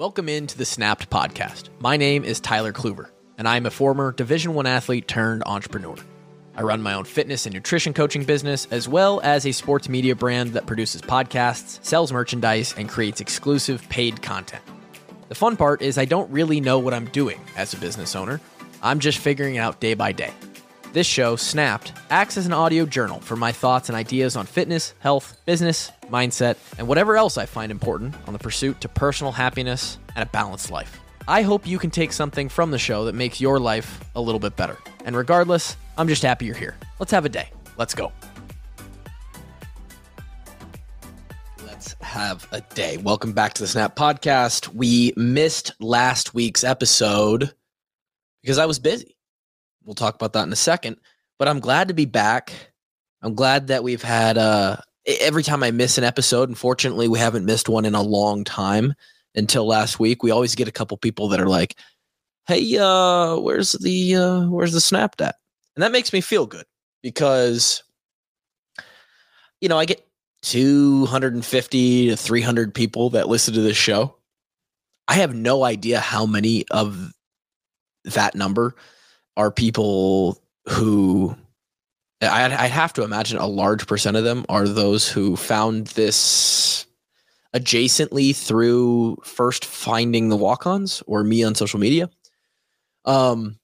Welcome into the Snapped podcast. My name is Tyler Kluver, and I'm a former Division 1 athlete turned entrepreneur. I run my own fitness and nutrition coaching business, as well as a sports media brand that produces podcasts, sells merchandise, and creates exclusive paid content. The fun part is I don't really know what I'm doing as a business owner. I'm just figuring it out day by day. This show, Snapped, acts as an audio journal for my thoughts and ideas on fitness, health, business, mindset, and whatever else I find important on the pursuit to personal happiness and a balanced life. I hope you can take something from the show that makes your life a little bit better. And regardless, I'm just happy you're here. Let's have a day. Let's go. Let's have a day. Welcome back to the Snap Podcast. We missed last week's episode because I was busy. We'll talk about that in a second. But I'm glad to be back. I'm glad that we've had uh every time I miss an episode, unfortunately, we haven't missed one in a long time until last week. We always get a couple people that are like, Hey, uh, where's the uh where's the snapped at? And that makes me feel good because you know, I get 250 to 300 people that listen to this show. I have no idea how many of that number are people who I'd, I'd have to imagine a large percent of them are those who found this adjacently through first finding the walk-ons or me on social media. Um,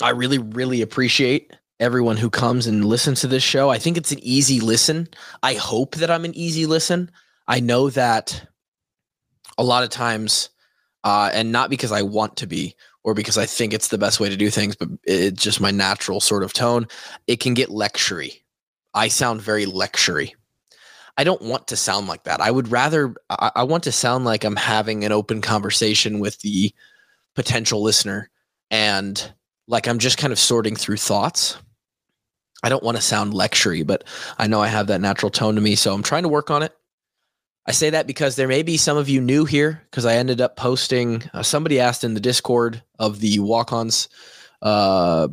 I really, really appreciate everyone who comes and listens to this show. I think it's an easy listen. I hope that I'm an easy listen. I know that a lot of times, uh, and not because I want to be, or because I think it's the best way to do things, but it's just my natural sort of tone, it can get lectury. I sound very lectury. I don't want to sound like that. I would rather, I, I want to sound like I'm having an open conversation with the potential listener and like I'm just kind of sorting through thoughts. I don't want to sound lectury, but I know I have that natural tone to me. So I'm trying to work on it. I say that because there may be some of you new here because I ended up posting. Uh, somebody asked in the Discord of the walk ons uh,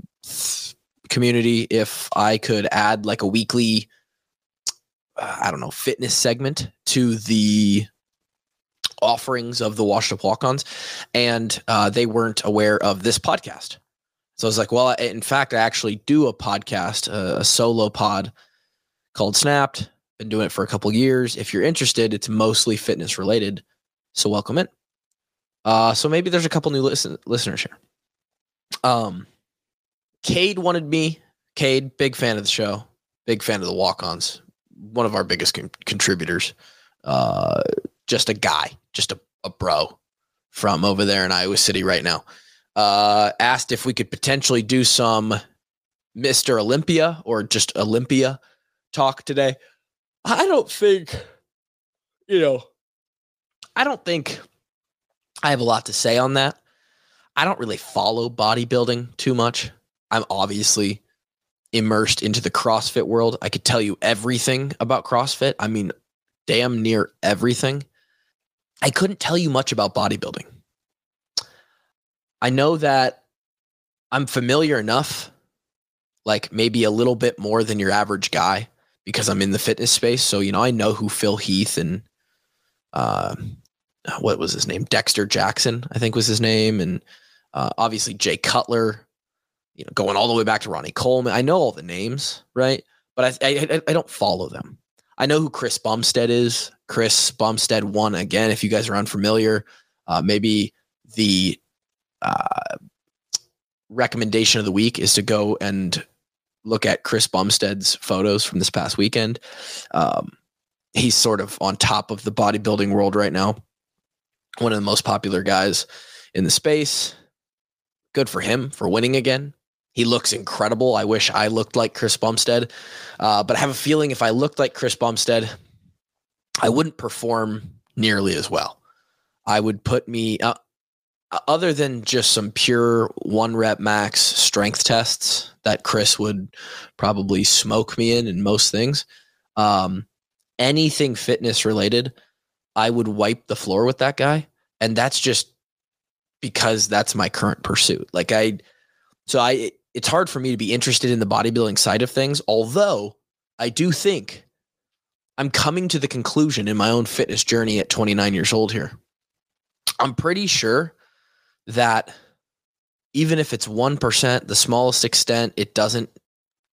community if I could add like a weekly, uh, I don't know, fitness segment to the offerings of the washed up walk ons. And uh, they weren't aware of this podcast. So I was like, well, in fact, I actually do a podcast, a, a solo pod called Snapped been doing it for a couple years. If you're interested, it's mostly fitness related. So welcome in. Uh, so maybe there's a couple new listen- listeners here. Um, Cade wanted me. Cade, big fan of the show, big fan of the walk-ons. One of our biggest con- contributors. Uh, just a guy, just a, a bro from over there in Iowa City right now. Uh, asked if we could potentially do some Mr. Olympia or just Olympia talk today. I don't think, you know, I don't think I have a lot to say on that. I don't really follow bodybuilding too much. I'm obviously immersed into the CrossFit world. I could tell you everything about CrossFit. I mean, damn near everything. I couldn't tell you much about bodybuilding. I know that I'm familiar enough, like maybe a little bit more than your average guy, because I'm in the fitness space. So, you know, I know who Phil Heath and uh, what was his name? Dexter Jackson, I think was his name. And uh, obviously Jay Cutler, you know, going all the way back to Ronnie Coleman. I know all the names, right? But I, I, I don't follow them. I know who Chris Bumstead is. Chris Bumstead won again. If you guys are unfamiliar, uh, maybe the uh, recommendation of the week is to go and look at Chris Bumstead's photos from this past weekend, um, he's sort of on top of the bodybuilding world right now. One of the most popular guys in the space. Good for him for winning again. He looks incredible. I wish I looked like Chris Bumstead, uh, but I have a feeling if I looked like Chris Bumstead, I wouldn't perform nearly as well. I would put me, uh, other than just some pure one rep max strength tests that Chris would probably smoke me in in most things, um, anything fitness related, I would wipe the floor with that guy. And that's just because that's my current pursuit. Like I, so I, it's hard for me to be interested in the bodybuilding side of things, although I do think I'm coming to the conclusion in my own fitness journey at 29 years old here I'm pretty sure that even if it's 1%, the smallest extent, it doesn't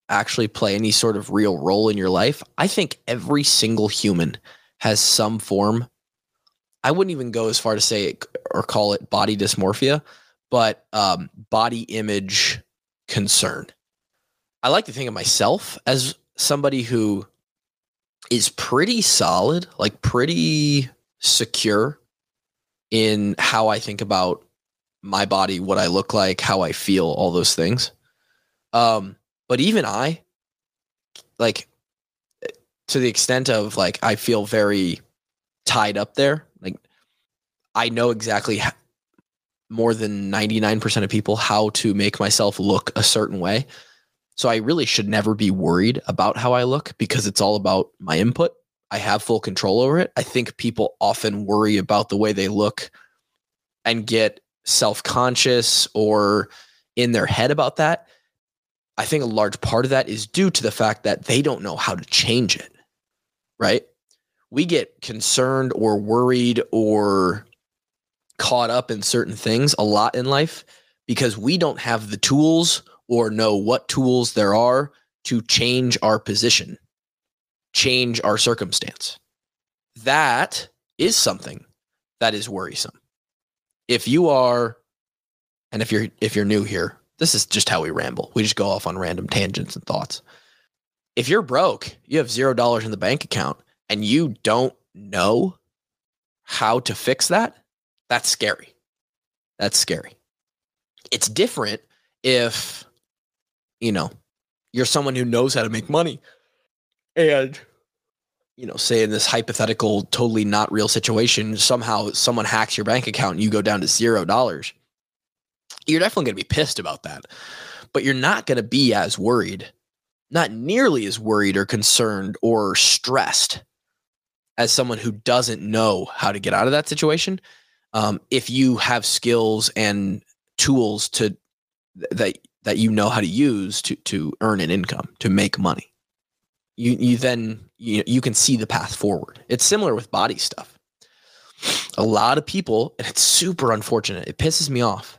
actually play any sort of real role in your life. I think every single human has some form. I wouldn't even go as far to say it or call it body dysmorphia, but um, body image concern. I like to think of myself as somebody who is pretty solid, like pretty secure in how I think about my body, what I look like, how I feel, all those things. Um, but even I, like, to the extent of like, I feel very tied up there. Like, I know exactly more than 99% of people how to make myself look a certain way. So I really should never be worried about how I look because it's all about my input. I have full control over it. I think people often worry about the way they look and get self conscious or in their head about that. I think a large part of that is due to the fact that they don't know how to change it, right? We get concerned or worried or caught up in certain things a lot in life because we don't have the tools or know what tools there are to change our position, change our circumstance. That is something that is worrisome if you are and if you're if you're new here this is just how we ramble. We just go off on random tangents and thoughts. If you're broke you have zero dollars in the bank account and you don't know how to fix that that's scary. That's scary. It's different if you know you're someone who knows how to make money and you know, say in this hypothetical, totally not real situation, somehow someone hacks your bank account and you go down to zero dollars, you're definitely going to be pissed about that. But you're not going to be as worried, not nearly as worried or concerned or stressed as someone who doesn't know how to get out of that situation. Um, if you have skills and tools to that that you know how to use to to earn an income to make money you you then you you can see the path forward. It's similar with body stuff. A lot of people, and it's super unfortunate. It pisses me off.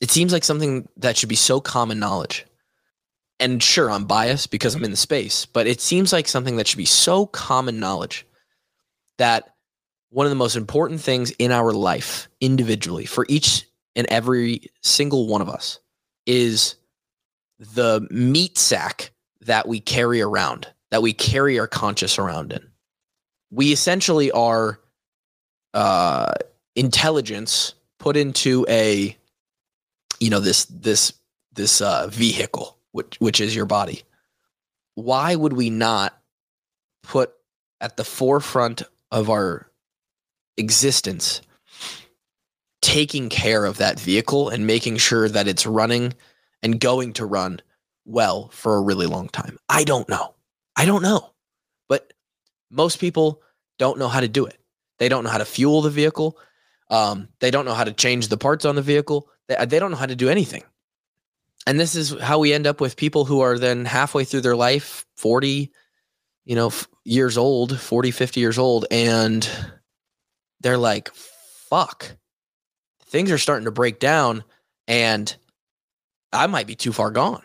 It seems like something that should be so common knowledge. And sure, I'm biased because I'm in the space, but it seems like something that should be so common knowledge that one of the most important things in our life individually for each and every single one of us is the meat sack that we carry around, that we carry our conscious around in. We essentially are uh, intelligence put into a, you know, this this this uh, vehicle, which which is your body. Why would we not put at the forefront of our existence taking care of that vehicle and making sure that it's running and going to run well for a really long time? I don't know. I don't know. But most people don't know how to do it. They don't know how to fuel the vehicle. Um, they don't know how to change the parts on the vehicle. They, they don't know how to do anything. And this is how we end up with people who are then halfway through their life, 40, you know, years old, 40, 50 years old, and they're like, fuck, things are starting to break down and I might be too far gone.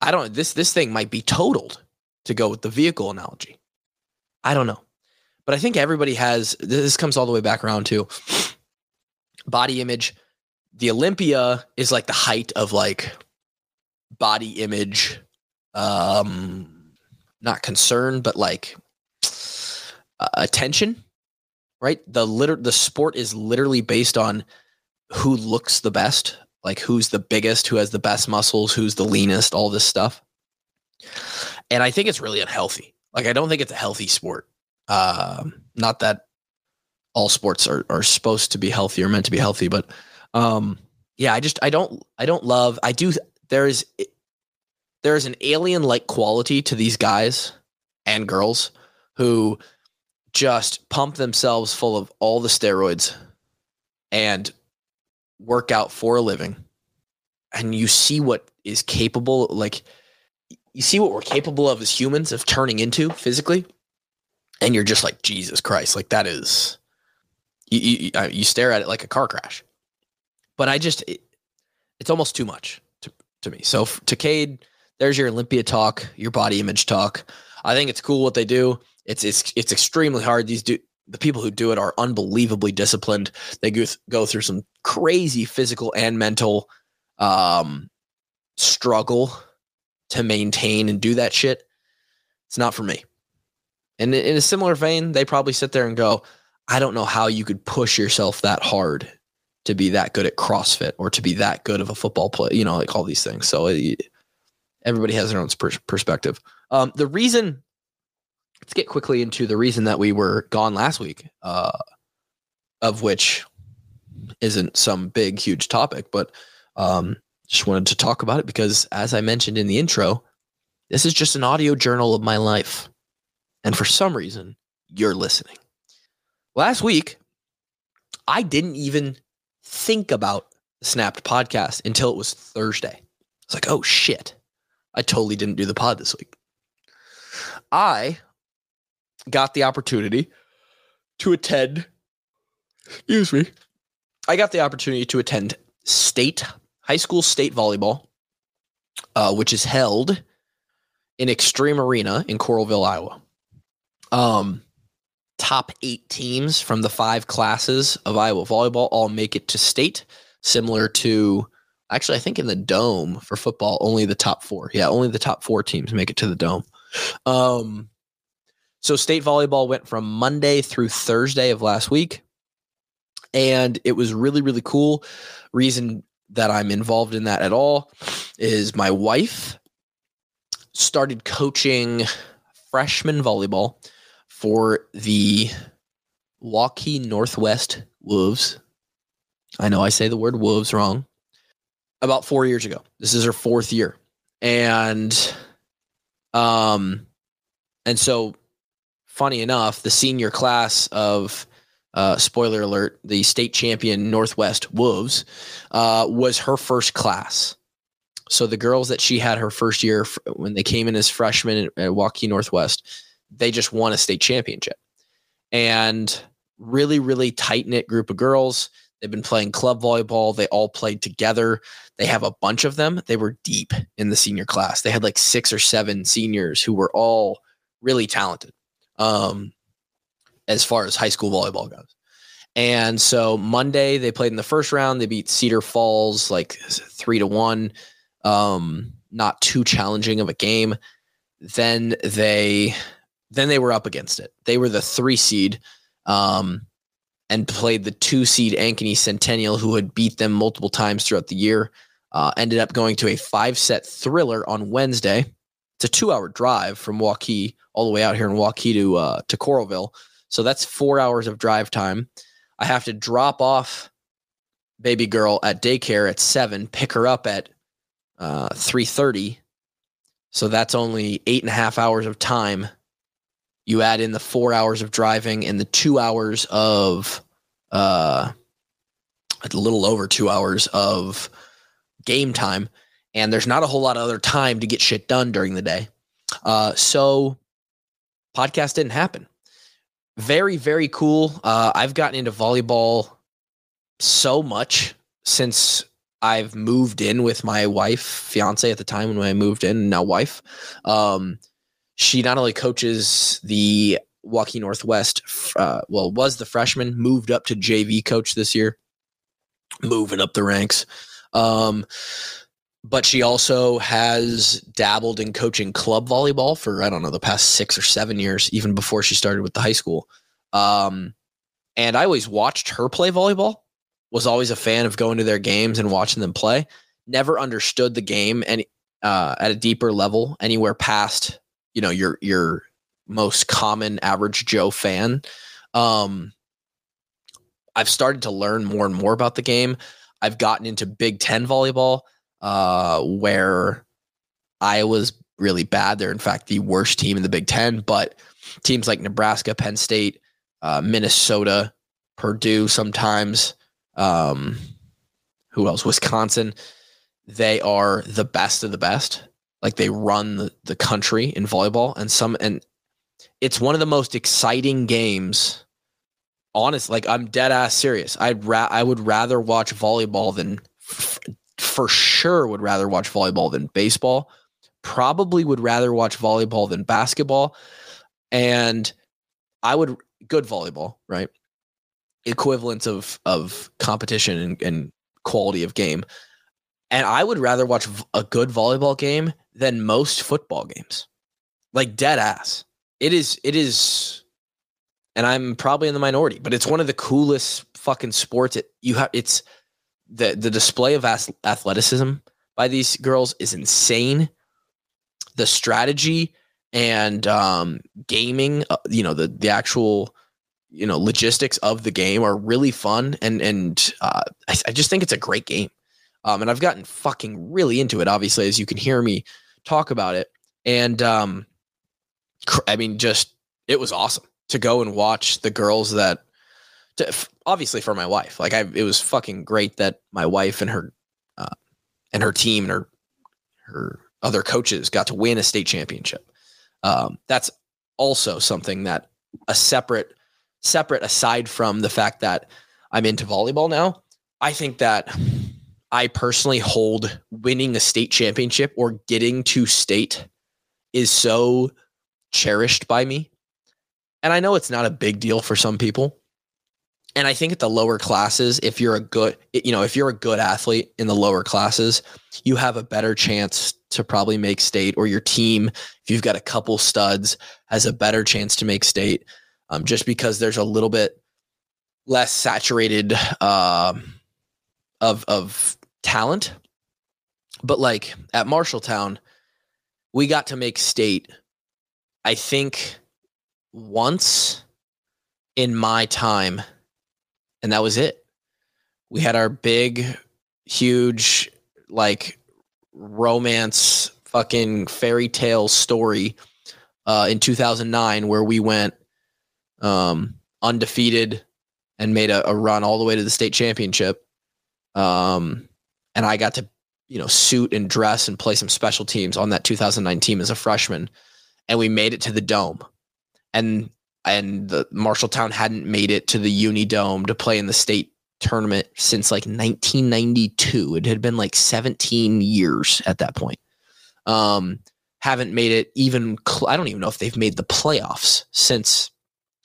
I don't this this thing might be totaled to go with the vehicle analogy. I don't know. But I think everybody has this comes all the way back around to body image. The Olympia is like the height of like body image um not concern but like uh, attention right the liter- the sport is literally based on who looks the best like who's the biggest, who has the best muscles, who's the leanest, all this stuff. And I think it's really unhealthy. Like I don't think it's a healthy sport. Um, not that all sports are, are supposed to be healthy or meant to be healthy, but um, yeah, I just I don't I don't love I do there is there is an alien like quality to these guys and girls who just pump themselves full of all the steroids and work out for a living and you see what is capable like you see what we're capable of as humans of turning into physically and you're just like jesus christ like that is You, you, you stare at it like a car crash. But I just, it, it's almost too much to, to me. So to Cade, there's your Olympia talk, your body image talk. I think it's cool what they do. It's it's it's extremely hard. These do the people who do it are unbelievably disciplined. They go, th- go through some crazy physical and mental um, struggle to maintain and do that shit. It's not for me. And in a similar vein, they probably sit there and go, I don't know how you could push yourself that hard to be that good at CrossFit or to be that good of a football player, you know, like all these things. So it, everybody has their own perspective. Um, the reason, let's get quickly into the reason that we were gone last week, uh, of which isn't some big, huge topic, but um, just wanted to talk about it because, as I mentioned in the intro, this is just an audio journal of my life. And for some reason, you're listening. Last week, I didn't even think about the Snapped podcast until it was Thursday. It's like, oh shit, I totally didn't do the pod this week. I got the opportunity to attend, excuse me, I got the opportunity to attend state, high school state volleyball, uh, which is held in Xtream Arena in Coralville, Iowa. Um, top eight teams from the five classes of Iowa volleyball all make it to state, similar to actually, I think in the dome for football, only the top four. Yeah, only the top four teams make it to the dome. Um, so state volleyball went from Monday through Thursday of last week. And it was really, really cool. Reason that I'm involved in that at all is my wife started coaching freshman volleyball for the Waukee Northwest Wolves. I know I say the word wolves wrong. About four years ago. This is her fourth year. And um and so funny enough, the senior class of uh, spoiler alert, the state champion Northwest Wolves uh, was her first class. So the girls that she had her first year when they came in as freshmen at, at Waukee Northwest, they just won a state championship. And really, really tight knit group of girls. They've been playing club volleyball. They all played together. They have a bunch of them. They were deep in the senior class. They had like six or seven seniors who were all really talented um, as far as high school volleyball goes. And so Monday they played in the first round. They beat Cedar Falls like three to one. Um, not too challenging of a game. Then they then they were up against it. They were the three seed um, and played the two seed Ankeny Centennial, who had beat them multiple times throughout the year. Uh, ended up going to a five set thriller on Wednesday. It's a two hour drive from Waukee all the way out here in Waukee to uh, to Coralville. So that's four hours of drive time. I have to drop off baby girl at daycare at seven, pick her up at uh, three thirty. So that's only eight and a half hours of time you add in the four hours of driving and the two hours of, uh, a little over two hours of game time. And there's not a whole lot of other time to get shit done during the day. Uh, so podcast didn't happen. Very, very cool. Uh, I've gotten into volleyball so much since I've moved in with my wife, fiance at the time when I moved in, now wife. Um, she not only coaches the Waukee Northwest, uh, well, was the freshman, moved up to JV coach this year, moving up the ranks. Um, but she also has dabbled in coaching club volleyball for, I don't know, the past six or seven years, even before she started with the high school. Um, and I always watched her play volleyball, was always a fan of going to their games and watching them play. Never understood the game any, uh, at a deeper level, anywhere past you know your your most common average Joe fan. Um, I've started to learn more and more about the game. I've gotten into Big Ten volleyball, uh, where Iowa's really bad. They're in fact the worst team in the Big Ten, but teams like Nebraska, Penn State, uh, Minnesota, Purdue, sometimes, um, who else? Wisconsin. They are the best of the best like they run the, the country in volleyball and some and it's one of the most exciting games honest, like I'm dead ass serious. I'd ra- I would rather watch volleyball than f- for sure would rather watch volleyball than baseball. Probably would rather watch volleyball than basketball. And I would good volleyball, right? Equivalence of of competition and, and quality of game. And I would rather watch a good volleyball game than most football games. Like dead ass. It is it is and I'm probably in the minority, but it's one of the coolest fucking sports. It, you have it's the the display of athleticism by these girls is insane. The strategy and um, gaming, uh, you know, the the actual you know logistics of the game are really fun, and and uh, I, I just think it's a great game. Um, and I've gotten fucking really into it. Obviously, as you can hear me talk about it, and um, I mean, just it was awesome to go and watch the girls that to, obviously for my wife like i it was fucking great that my wife and her uh, and her team and her her other coaches got to win a state championship um, that's also something that a separate separate aside from the fact that i'm into volleyball now i think that i personally hold winning a state championship or getting to state is so cherished by me and I know it's not a big deal for some people. And I think at the lower classes, if you're a good, you know, if you're a good athlete in the lower classes, you have a better chance to probably make state, or your team, if you've got a couple studs, has a better chance to make state, um, just because there's a little bit less saturated uh, of of talent. But like at Marshalltown, we got to make state. I think once in my time, and that was it. We had our big, huge, like romance fucking fairy tale story uh, in 2009 where we went um, undefeated and made a, a, run all the way to the state championship. Um, and I got to, you know, suit and dress and play some special teams on that 2009 team as a freshman. And we made it to the dome and and the Marshalltown hadn't made it to the Uni Dome to play in the state tournament since like 1992. It had been like 17 years at that point. Um, haven't made it even. Cl- I don't even know if they've made the playoffs since,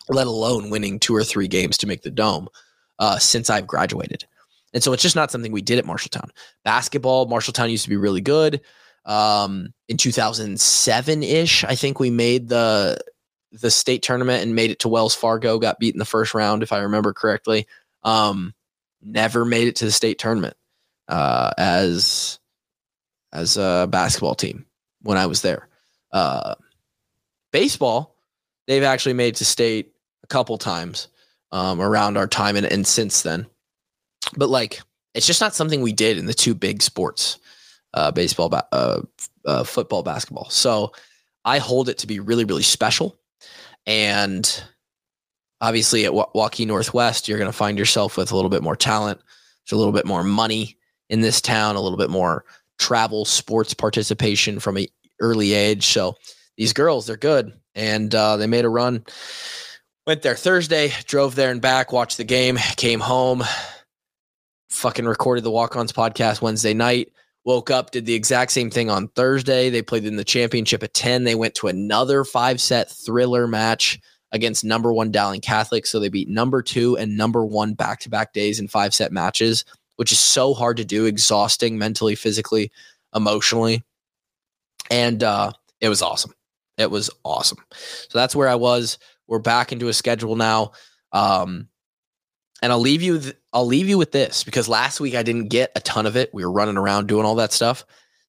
let alone winning two or three games to make the dome uh, since I've graduated. And so it's just not something we did at Marshalltown. Basketball, Marshalltown used to be really good. Um, in 2007 ish, I think we made the the state tournament and made it to Wells Fargo, got beat in the first round, if I remember correctly. Um, never made it to the state tournament uh, as as a basketball team when I was there. Uh, baseball, they've actually made to state a couple times um, around our time and, and since then. But like, it's just not something we did in the two big sports, uh, baseball, ba- uh, uh football, basketball. So I hold it to be really, really special. And obviously at Waukee Northwest, you're going to find yourself with a little bit more talent. A little bit more money in this town, a little bit more travel sports participation from a early age. So these girls, they're good. And uh, they made a run. Went there Thursday, drove there and back, watched the game, came home, fucking recorded the walk ons podcast Wednesday night woke up, did the exact same thing on Thursday. They played in the championship at 10. They went to another five set thriller match against number one Dowling Catholic. So they beat number two and number one back to back days in five set matches, which is so hard to do, exhausting mentally, physically, emotionally. And uh, it was awesome. It was awesome. So that's where I was. We're back into a schedule now. Um, and I'll leave you th- I'll leave you with this because last week I didn't get a ton of it. We were running around doing all that stuff.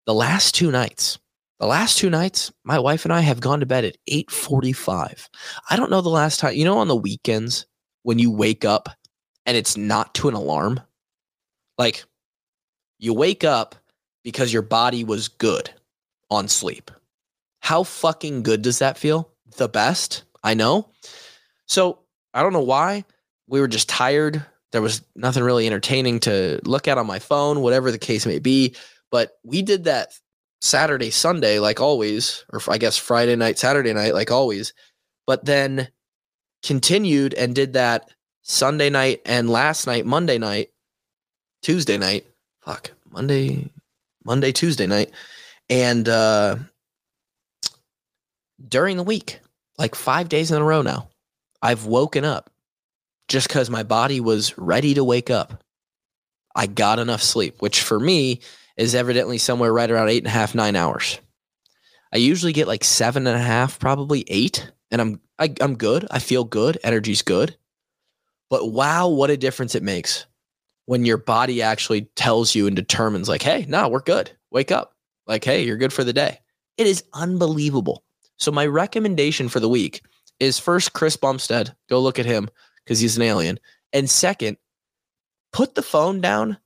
The last two nights, the last two nights, my wife and I have gone to bed at 8:45. I don't know the last time, you know on the weekends when you wake up and it's not to an alarm? Like you wake up because your body was good on sleep. How fucking good does that feel? The best, I know. So, I don't know why we were just tired. There was nothing really entertaining to look at on my phone, whatever the case may be. But we did that Saturday, Sunday, like always, or I guess Friday night, Saturday night, like always. But then continued and did that Sunday night and last night, Monday night, Tuesday night. Fuck, Monday, Monday, Tuesday night. And uh during the week, like five days in a row now, I've woken up just because my body was ready to wake up. I got enough sleep, which for me is evidently somewhere right around eight and a half, nine hours. I usually get like seven and a half, probably eight, and I'm I, am i am good. I feel good. Energy's good. But wow, what a difference it makes when your body actually tells you and determines, like, hey, no, we're good. Wake up. Like, hey, you're good for the day. It is unbelievable. So my recommendation for the week is first Chris Bumstead. Go look at him because he's an alien. And second, put the phone down,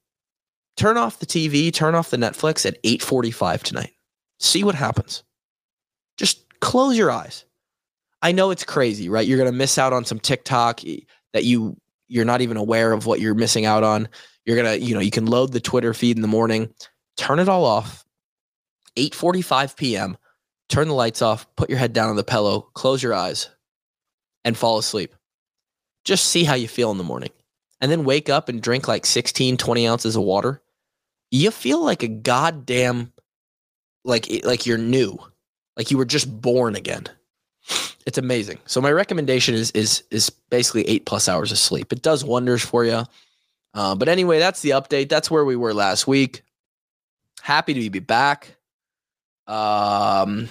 turn off the TV, turn off the Netflix at 8:45 tonight. See what happens. Just close your eyes. I know it's crazy, right? You're going to miss out on some TikTok that you you're not even aware of what you're missing out on. You're going to, you know, you can load the Twitter feed in the morning, turn it all off. 8:45 p.m. Turn the lights off, put your head down on the pillow, close your eyes and fall asleep. Just see how you feel in the morning. And then wake up and drink like 16, 20 ounces of water. You feel like a goddamn like like you're new. Like you were just born again. It's amazing. So my recommendation is is is basically eight plus hours of sleep. It does wonders for you. Uh, but anyway, that's the update. That's where we were last week. Happy to be back. Um,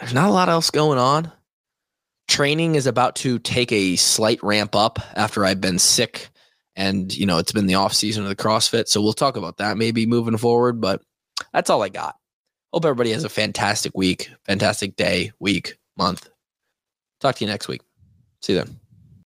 there's not a lot else going on. Training is about to take a slight ramp up after I've been sick and you know it's been the off season of the CrossFit. So we'll talk about that maybe moving forward. But that's all I got. Hope everybody has a fantastic week, fantastic day, week, month. Talk to you next week. See you then.